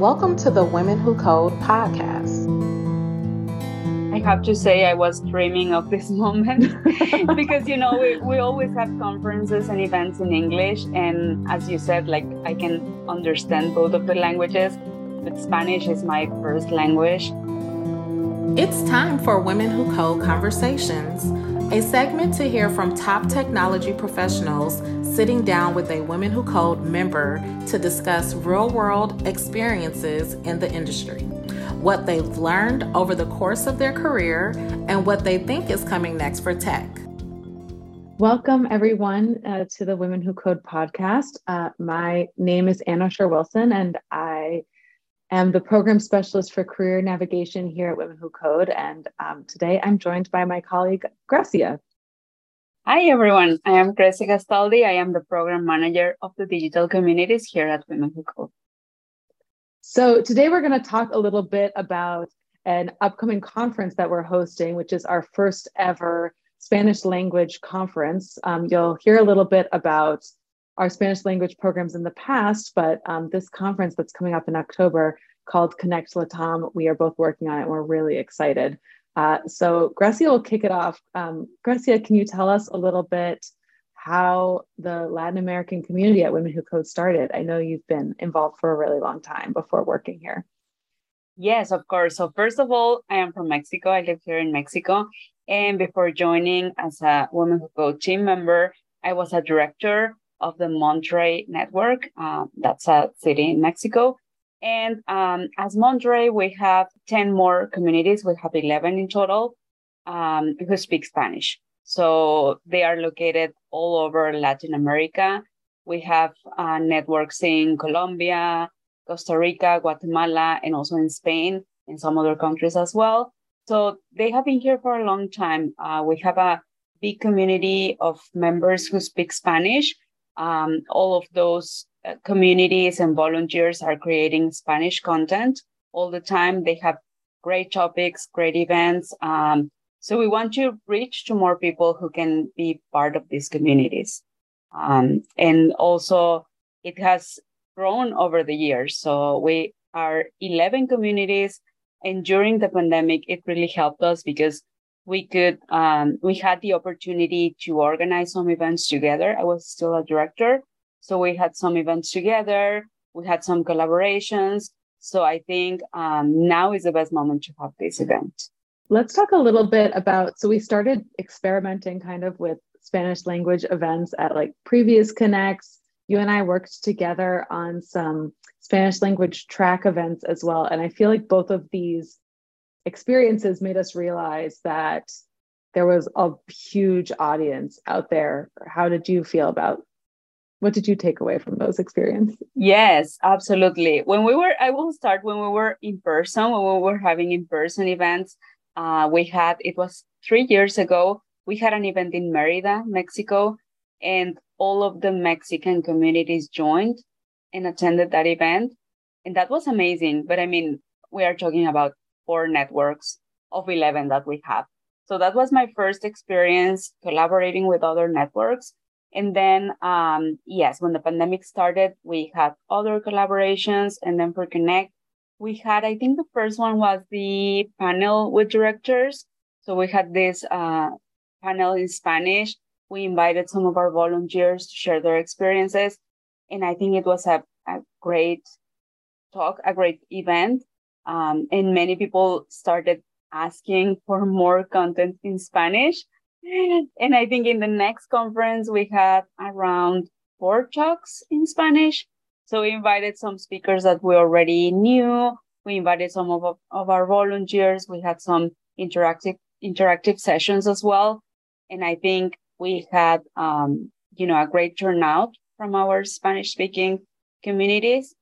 Welcome to the Women Who Code podcast. I have to say, I was dreaming of this moment because, you know, we, we always have conferences and events in English. And as you said, like I can understand both of the languages, but Spanish is my first language. It's time for Women Who Code Conversations, a segment to hear from top technology professionals sitting down with a Women Who Code member to discuss real world experiences in the industry, what they've learned over the course of their career, and what they think is coming next for tech. Welcome, everyone, uh, to the Women Who Code podcast. Uh, my name is Anna Shur-Wilson, and I am the program specialist for career navigation here at Women Who Code. And um, today I'm joined by my colleague, Grecia. Hi, everyone. I am Grecia Castaldi. I am the program manager of the digital communities here at Women Who Code. So today we're going to talk a little bit about an upcoming conference that we're hosting, which is our first ever Spanish language conference. Um, you'll hear a little bit about our Spanish language programs in the past, but um, this conference that's coming up in October called Connect Latam, we are both working on it. We're really excited. Uh, so Grecia will kick it off. Um, Grecia, can you tell us a little bit how the Latin American community at Women Who Code started? I know you've been involved for a really long time before working here. Yes, of course. So first of all, I am from Mexico. I live here in Mexico. And before joining as a Women Who Code team member, I was a director of the Monterrey Network. Uh, that's a city in Mexico. And um, as Monterrey, we have 10 more communities. We have 11 in total um, who speak Spanish. So they are located all over Latin America. We have uh, networks in Colombia, Costa Rica, Guatemala, and also in Spain and some other countries as well. So they have been here for a long time. Uh, we have a big community of members who speak Spanish um, all of those communities and volunteers are creating Spanish content all the time. They have great topics, great events. Um, so we want to reach to more people who can be part of these communities. Um, and also, it has grown over the years. So we are 11 communities. And during the pandemic, it really helped us because we could um, we had the opportunity to organize some events together i was still a director so we had some events together we had some collaborations. So i think um, now is the best moment to have this event. Let's talk a little bit about so we started experimenting kind of with spanish language events at like previous connects. You and i worked together on some spanish language track events as well and i feel like both of these experiences made us realize that there was a huge audience out there. How did you feel about what did you take away from those experiences? Yes, absolutely. When we were, I will start when we were in person, when we were having in person events. Uh, we had, it was three years ago, we had an event in Merida, Mexico, and all of the Mexican communities joined and attended that event. And that was amazing. But I mean, we are talking about four networks of 11 that we have. So that was my first experience collaborating with other networks. And then, um, yes, when the pandemic started, we had other collaborations. And then for Connect, we had, I think the first one was the panel with directors. So we had this uh, panel in Spanish. We invited some of our volunteers to share their experiences. And I think it was a, a great talk, a great event. Um, and many people started asking for more content in Spanish. And I think in the next conference, we had around four talks in Spanish. So we invited some speakers that we already knew. We invited some of, of our volunteers. We had some interactive interactive sessions as well. And I think we had, um, you know, a great turnout from our Spanish speaking communities.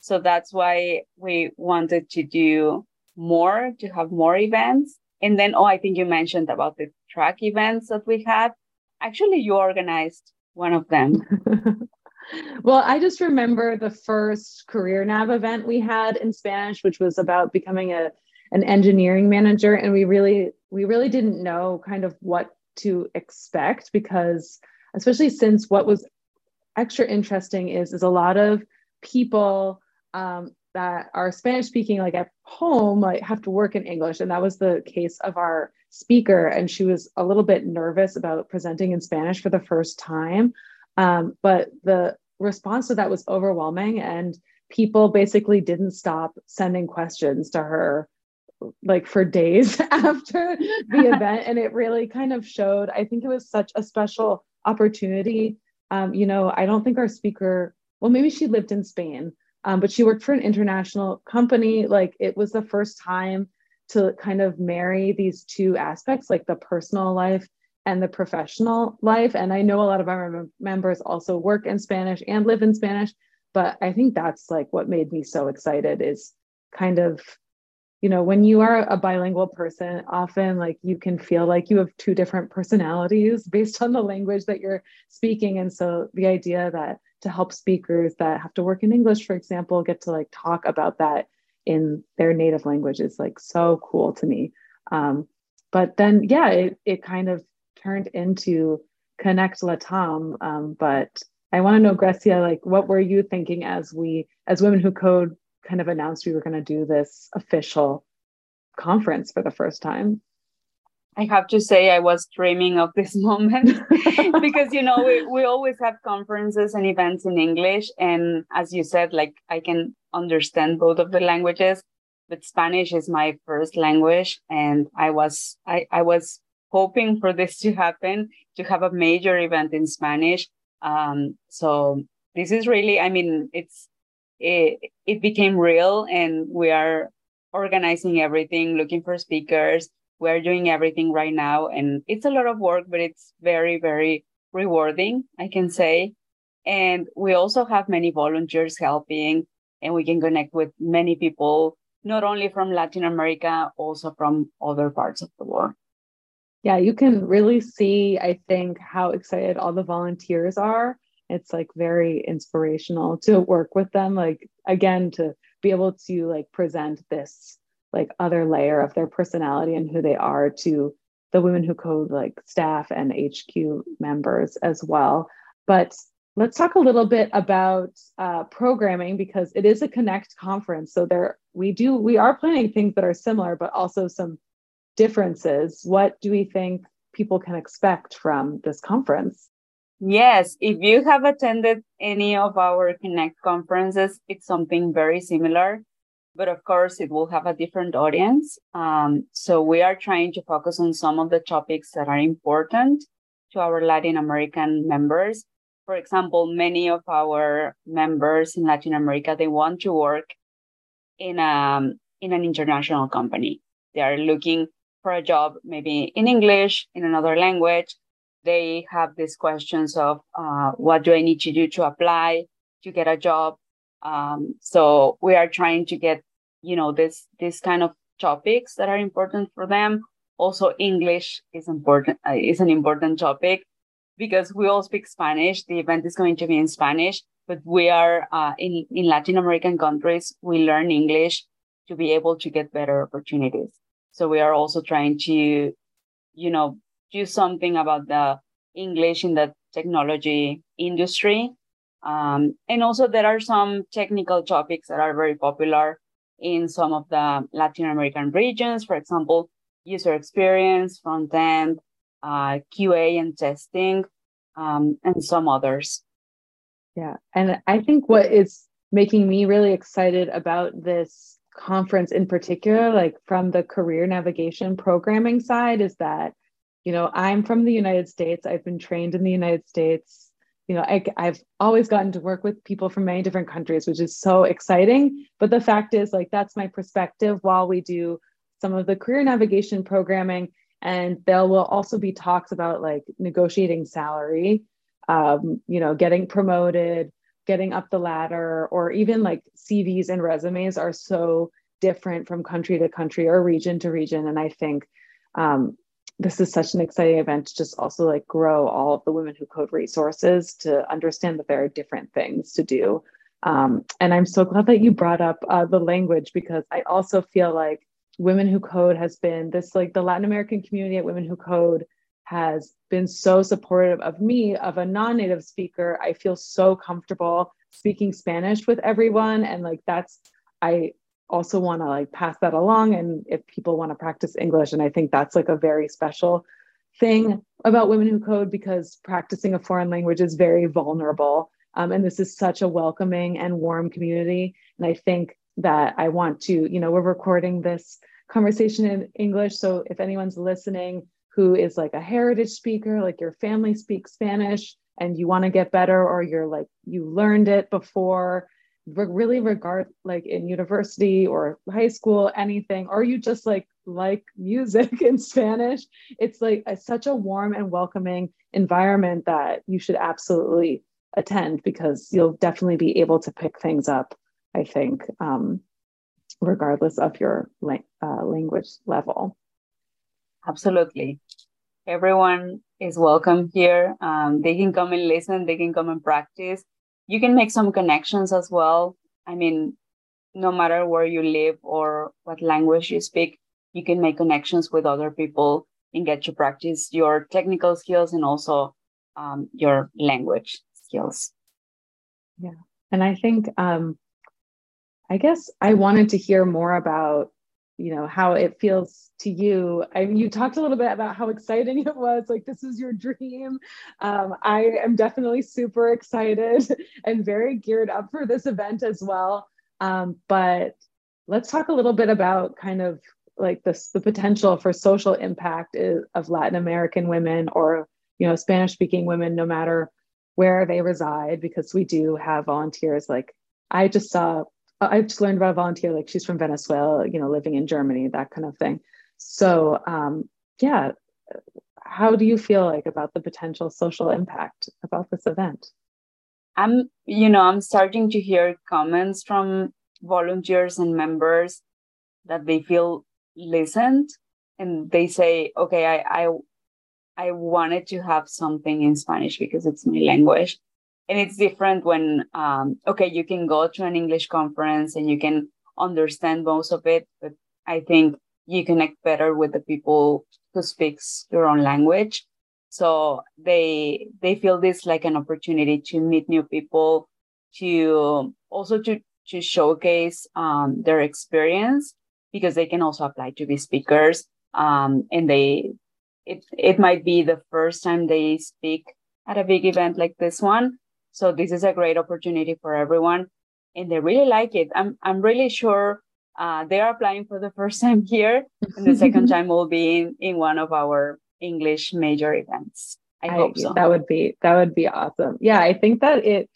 So that's why we wanted to do more, to have more events. And then, oh, I think you mentioned about the track events that we had. Actually, you organized one of them. well, I just remember the first Career Nav event we had in Spanish, which was about becoming a an engineering manager, and we really we really didn't know kind of what to expect because, especially since what was extra interesting is is a lot of people um, that are Spanish speaking, like at home, like have to work in English. And that was the case of our speaker. And she was a little bit nervous about presenting in Spanish for the first time. Um, but the response to that was overwhelming. And people basically didn't stop sending questions to her like for days after the event. And it really kind of showed, I think it was such a special opportunity. Um, you know, I don't think our speaker, well, maybe she lived in Spain um, but she worked for an international company. Like it was the first time to kind of marry these two aspects, like the personal life and the professional life. And I know a lot of our members also work in Spanish and live in Spanish, but I think that's like what made me so excited is kind of you know when you are a bilingual person often like you can feel like you have two different personalities based on the language that you're speaking and so the idea that to help speakers that have to work in English, for example, get to like talk about that in their native language is like so cool to me. Um, but then, yeah, it, it kind of turned into Connect Latam. Um, but I want to know, Grecia, like what were you thinking as we, as Women Who Code, kind of announced we were going to do this official conference for the first time? I have to say I was dreaming of this moment because you know we, we always have conferences and events in English. And as you said like I can understand both of the languages but Spanish is my first language. And I was I, I was hoping for this to happen to have a major event in Spanish. Um so this is really I mean it's it, it became real and we are organizing everything looking for speakers we're doing everything right now and it's a lot of work but it's very very rewarding i can say. And we also have many volunteers helping and we can connect with many people not only from latin america also from other parts of the world. Yeah you can really see i think how excited all the volunteers are. It's like very inspirational to work with them like again to be able to like present this like other layer of their personality and who they are to the women who code like staff and HQ members as well. But let's talk a little bit about uh, programming because it is a Connect conference. So there we do we are planning things that are similar, but also some differences. What do we think people can expect from this conference? Yes, if you have attended any of our Connect conferences, it's something very similar but of course it will have a different audience. Um, so we are trying to focus on some of the topics that are important to our Latin American members. For example, many of our members in Latin America, they want to work in a, um, in an international company. They are looking for a job, maybe in English, in another language. They have these questions of uh, what do I need to do to apply to get a job? Um, so we are trying to get, you know, this this kind of topics that are important for them. Also, English is important uh, is an important topic because we all speak Spanish. The event is going to be in Spanish, but we are uh, in in Latin American countries. We learn English to be able to get better opportunities. So we are also trying to, you know, do something about the English in the technology industry um, and also, there are some technical topics that are very popular in some of the Latin American regions. For example, user experience, front end, uh, QA and testing, um, and some others. Yeah. And I think what is making me really excited about this conference in particular, like from the career navigation programming side, is that, you know, I'm from the United States. I've been trained in the United States you know I, i've always gotten to work with people from many different countries which is so exciting. But the fact is like that's my perspective while we do some of the career navigation programming. And there will also be talks about like negotiating salary um, you know getting promoted getting up the ladder or even like cvs and resumes are so different from country to country or region to region. And i think um, this is such an exciting event to just also like grow all of the women who code resources to understand that there are different things to do. Um, and i'm so glad that you brought up uh, the language because i also feel like women who code has been this like the latin american community at women who code has been so supportive of me of a non-native speaker. I feel so comfortable speaking spanish with everyone and like that's I also want to like pass that along and if people want to practice English and I think that's like a very special thing about women who code because practicing a foreign language is very vulnerable um, and this is such a welcoming and warm community and I think that I want to you know we're recording this conversation in English so if anyone's listening who is like a heritage speaker like your family speaks Spanish and you want to get better or you're like you learned it before really regard like in university or high school anything or you just like like music in spanish it's like a, such a warm and welcoming environment that you should absolutely attend because you'll definitely be able to pick things up i think um, regardless of your uh, language level. Absolutely. Everyone is welcome here. Um, they can come and listen. They can come and practice you can make some connections as well. I mean, no matter where you live or what language you speak, you can make connections with other people and get to practice your technical skills and also um, your language skills. Yeah. And I think, um, I guess I wanted to hear more about you know how it feels to you. I mean you talked a little bit about how exciting it was like this is your dream. Um, i am definitely super excited and very geared up for this event as well. Um, but let's talk a little bit about kind of like this the potential for social impact of latin american women or you know spanish speaking women no matter where they reside because we do have volunteers. Like i just saw I just learned about a volunteer, like she's from Venezuela, you know, living in Germany, that kind of thing. So, um, yeah, how do you feel like about the potential social impact about this event? I'm, you know, I'm starting to hear comments from volunteers and members that they feel listened and they say, okay, I, I, I wanted to have something in Spanish because it's my language and it's different when um, okay you can go to an english conference and you can understand most of it but i think you connect better with the people who speaks your own language. So they they feel this like an opportunity to meet new people to also to to showcase um, their experience because they can also apply to be speakers um, and they it it might be the first time they speak at a big event like this one so this is a great opportunity for everyone, and they really like it. I'm I'm really sure uh, they are applying for the first time here, and the second time will be in, in one of our English major events. I, I hope so. That would be that would be awesome. Yeah, I think that it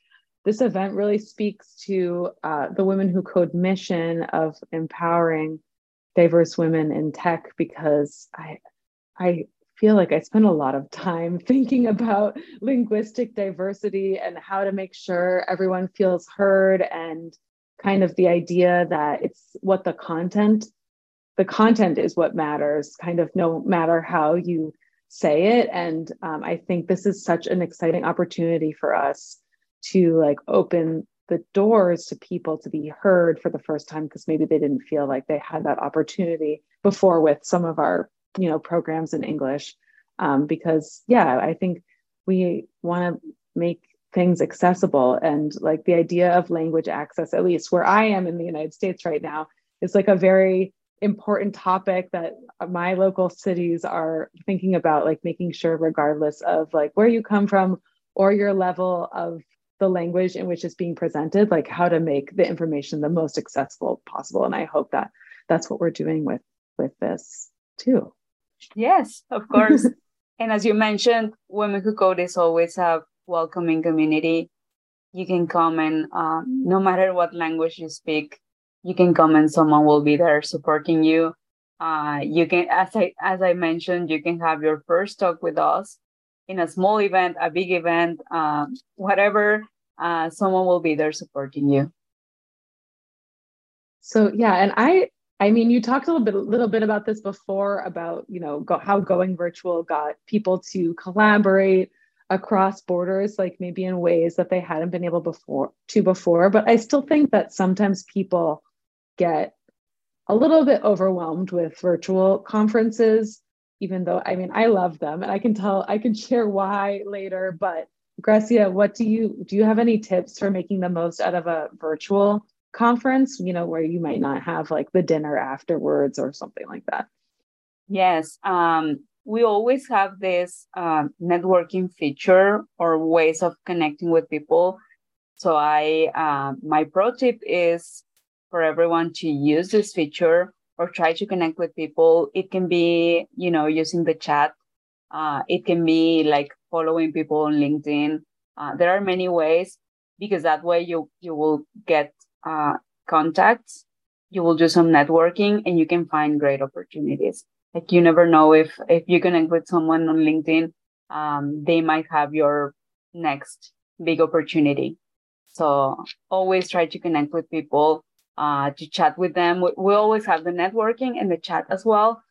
this event really speaks to uh, the Women Who Code mission of empowering diverse women in tech because I I feel like I spend a lot of time thinking about linguistic diversity and how to make sure everyone feels heard and kind of the idea that it's what the content the content is what matters kind of no matter how you say it. And um, i think this is such an exciting opportunity for us to like open the doors to people to be heard for the first time because maybe they didn't feel like they had that opportunity before with some of our you know programs in english um, because yeah i think we want to make things accessible and like the idea of language access at least where i am in the united states right now is like a very important topic that my local cities are thinking about like making sure regardless of like where you come from or your level of the language in which it's being presented like how to make the information the most accessible possible. And i hope that that's what we're doing with with this too Yes, of course. and as you mentioned, Women Who Code is always a welcoming community. You can come and uh, no matter what language you speak, you can come and someone will be there supporting you. Uh, you can, as I as I mentioned, you can have your first talk with us in a small event, a big event, uh, whatever. Uh, someone will be there supporting you. So yeah, and I I mean, you talked a little bit, a little bit about this before about you know go, how going virtual got people to collaborate across borders, like maybe in ways that they hadn't been able before to before. But I still think that sometimes people get a little bit overwhelmed with virtual conferences, even though I mean I love them and I can tell I can share why later. But Grecia, what do you do? You have any tips for making the most out of a virtual conference, you know, where you might not have like the dinner afterwards or something like that? Yes. Um, we always have this uh, networking feature or ways of connecting with people. So I, uh, my pro tip is for everyone to use this feature or try to connect with people. It can be, you know, using the chat. Uh, it can be like following people on LinkedIn. Uh, there are many ways because that way you you will get uh, contacts, you will do some networking, and you can find great opportunities. Like you never know if if you connect with someone on LinkedIn, um, they might have your next big opportunity. So always try to connect with people, uh, to chat with them. We, we always have the networking and the chat as well.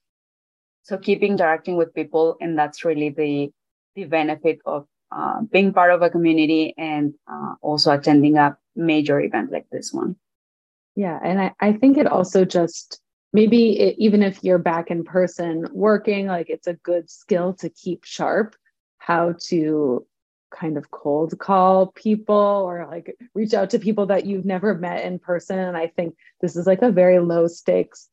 So keep interacting with people, and that's really the the benefit of uh, being part of a community and uh, also attending a major event like this one. Yeah, and I, I think it also just maybe it, even if you're back in person working, like it's a good skill to keep sharp how to kind of cold call people or like reach out to people that you've never met in person. And I think this is like a very low stakes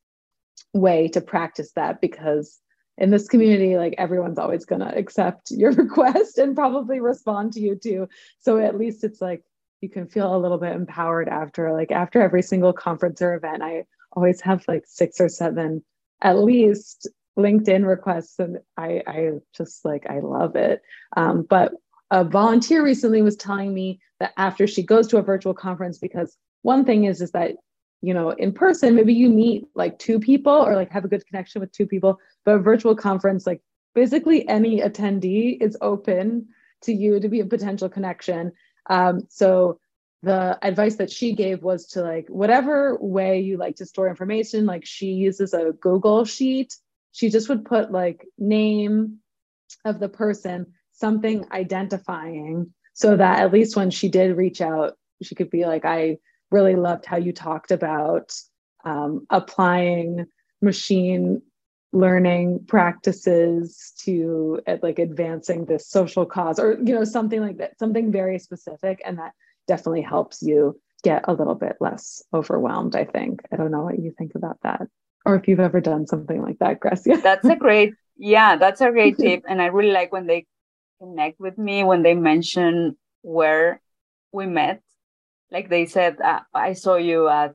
way to practice that because in this community, like everyone's always going to accept your request and probably respond to you too. So at least it's like you can feel a little bit empowered after, like after every single conference or event. I always have like six or seven at least LinkedIn requests, and I, I just like I love it. Um, but a volunteer recently was telling me that after she goes to a virtual conference, because one thing is is that you know in person maybe you meet like two people or like have a good connection with two people but a virtual conference like basically any attendee is open to you to be a potential connection um, so the advice that she gave was to like whatever way you like to store information like she uses a google sheet. She just would put like name of the person something identifying so that at least when she did reach out she could be like i really loved how you talked about um, applying machine learning practices to uh, like advancing this social cause or you know something like that something very specific and that definitely helps you get a little bit less overwhelmed i think. I don't know what you think about that or if you've ever done something like that grecia. That's a great yeah that's a great tip and i really like when they connect with me when they mention where we met. Like they said uh, i saw you at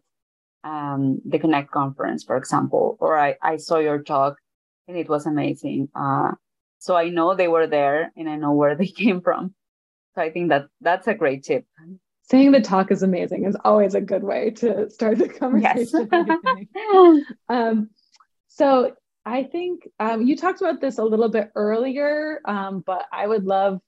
um, the connect conference for example or I, I saw your talk and it was amazing. Uh, so i know they were there and i know where they came from. So i think that that's a great tip. Saying the talk is amazing is always a good way to start the conversation. Yes. um, so i think um, you talked about this a little bit earlier um, but i would love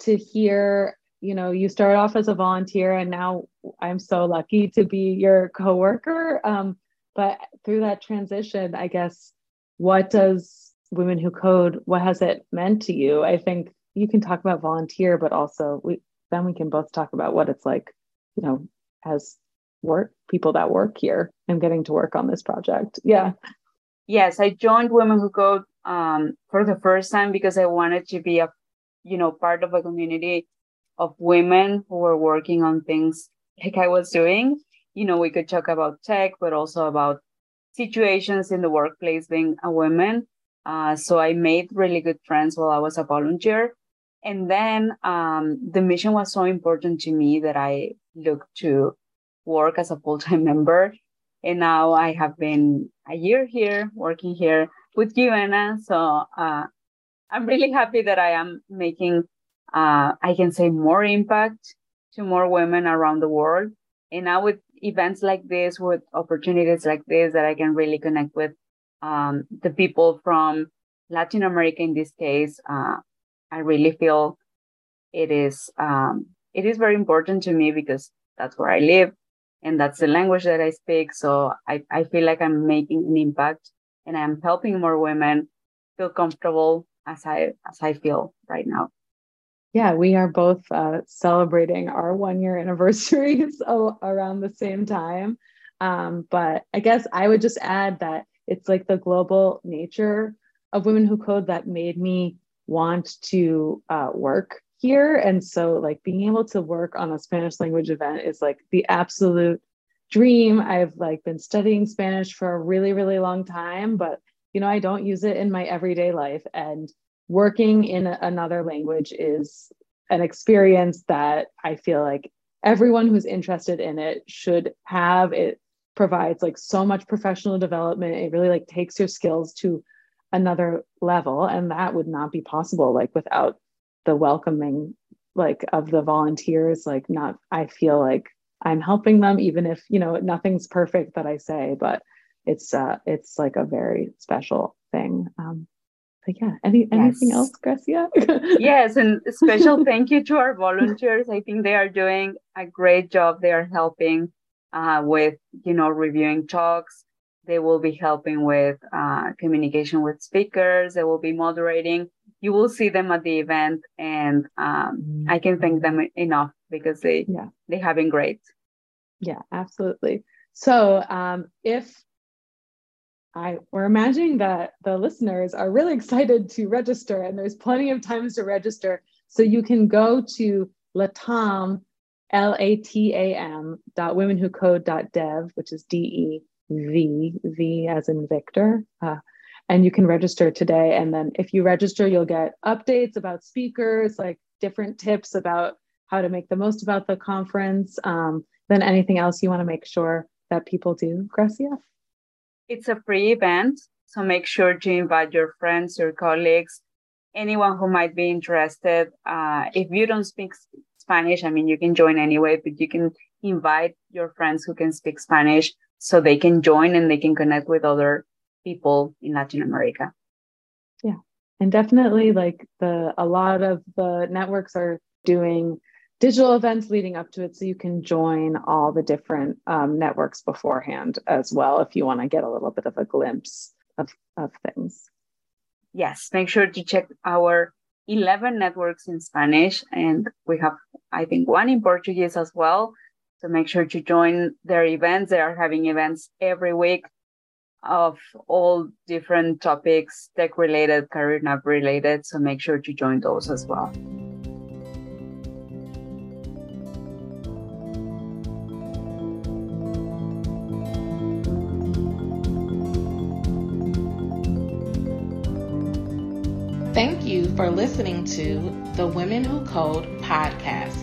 to hear you know you start off as a volunteer and now i'm so lucky to be your coworker. Um, but through that transition i guess what does women who code what has it meant to you? I think you can talk about volunteer but also we then we can both talk about what it's like you know as work people that work here and getting to work on this project. Yeah. Yes i joined women who code um, for the first time because i wanted to be a you know part of a community of women who were working on things like I was doing. You know, we could talk about tech, but also about situations in the workplace being a woman. Uh, so I made really good friends while I was a volunteer. And then um, the mission was so important to me that I looked to work as a full time member. And now I have been a year here working here with you, Anna. So uh, I'm really happy that I am making uh, I can say more impact to more women around the world. And now with events like this, with opportunities like this, that I can really connect with um, the people from Latin America in this case, uh, I really feel it is um, it is very important to me because that's where I live and that's the language that I speak. So I, I feel like I'm making an impact and I'm helping more women feel comfortable as I as I feel right now yeah, we are both uh, celebrating our one year anniversaries around the same time. Um, but I guess I would just add that it's like the global nature of Women Who Code that made me want to uh, work here. And so, like, being able to work on a Spanish language event is like the absolute dream. I've like been studying Spanish for a really, really long time, but you know, I don't use it in my everyday life. And working in another language is an experience that I feel like everyone who's interested in it should have. It provides like so much professional development. It really like takes your skills to another level. And that would not be possible like without the welcoming like of the volunteers. Like not I feel like I'm helping them, even if you know nothing's perfect that I say, but it's uh it's like a very special thing. Um but yeah, any anything yes. else, Grecia? yes, and special thank you to our volunteers. I think they are doing a great job. They are helping uh, with you know reviewing talks. They will be helping with uh, communication with speakers. They will be moderating. You will see them at the event, and um, I can thank them enough because they yeah. they have been great. Yeah, absolutely. So um, if I we're imagining that the listeners are really excited to register, and there's plenty of times to register. So you can go to Latam, L A T A M dot womenwhocode.dev, which is D E V, V as in Victor. Uh, and you can register today. And then if you register, you'll get updates about speakers, like different tips about how to make the most about the conference. Um, then anything else you want to make sure that people do, Grecia? It's a free event, so make sure to invite your friends, your colleagues, anyone who might be interested. Uh, if you don't speak Spanish, I mean, you can join anyway, but you can invite your friends who can speak Spanish so they can join and they can connect with other people in Latin America. Yeah. And definitely like the a lot of the networks are doing digital events leading up to it so you can join all the different um, networks beforehand as well if you want to get a little bit of a glimpse of, of things. Yes make sure to check our 11 networks in spanish and we have i think one in portuguese as well so make sure to join their events. They are having events every week of all different topics tech related career nav related so make sure to join those as well for listening to the Women Who Code podcast.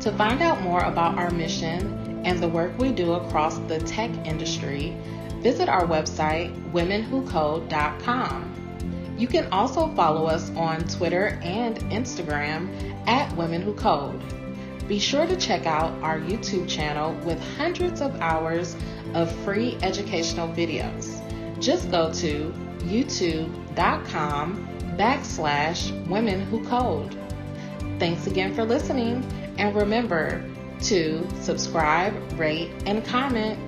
To find out more about our mission and the work we do across the tech industry, visit our website, womenwhocode.com. You can also follow us on Twitter and Instagram at Women Who Code. Be sure to check out our YouTube channel with hundreds of hours of free educational videos. Just go to youtube.com backslash women who code. Thanks again for listening, and remember to subscribe, rate, and comment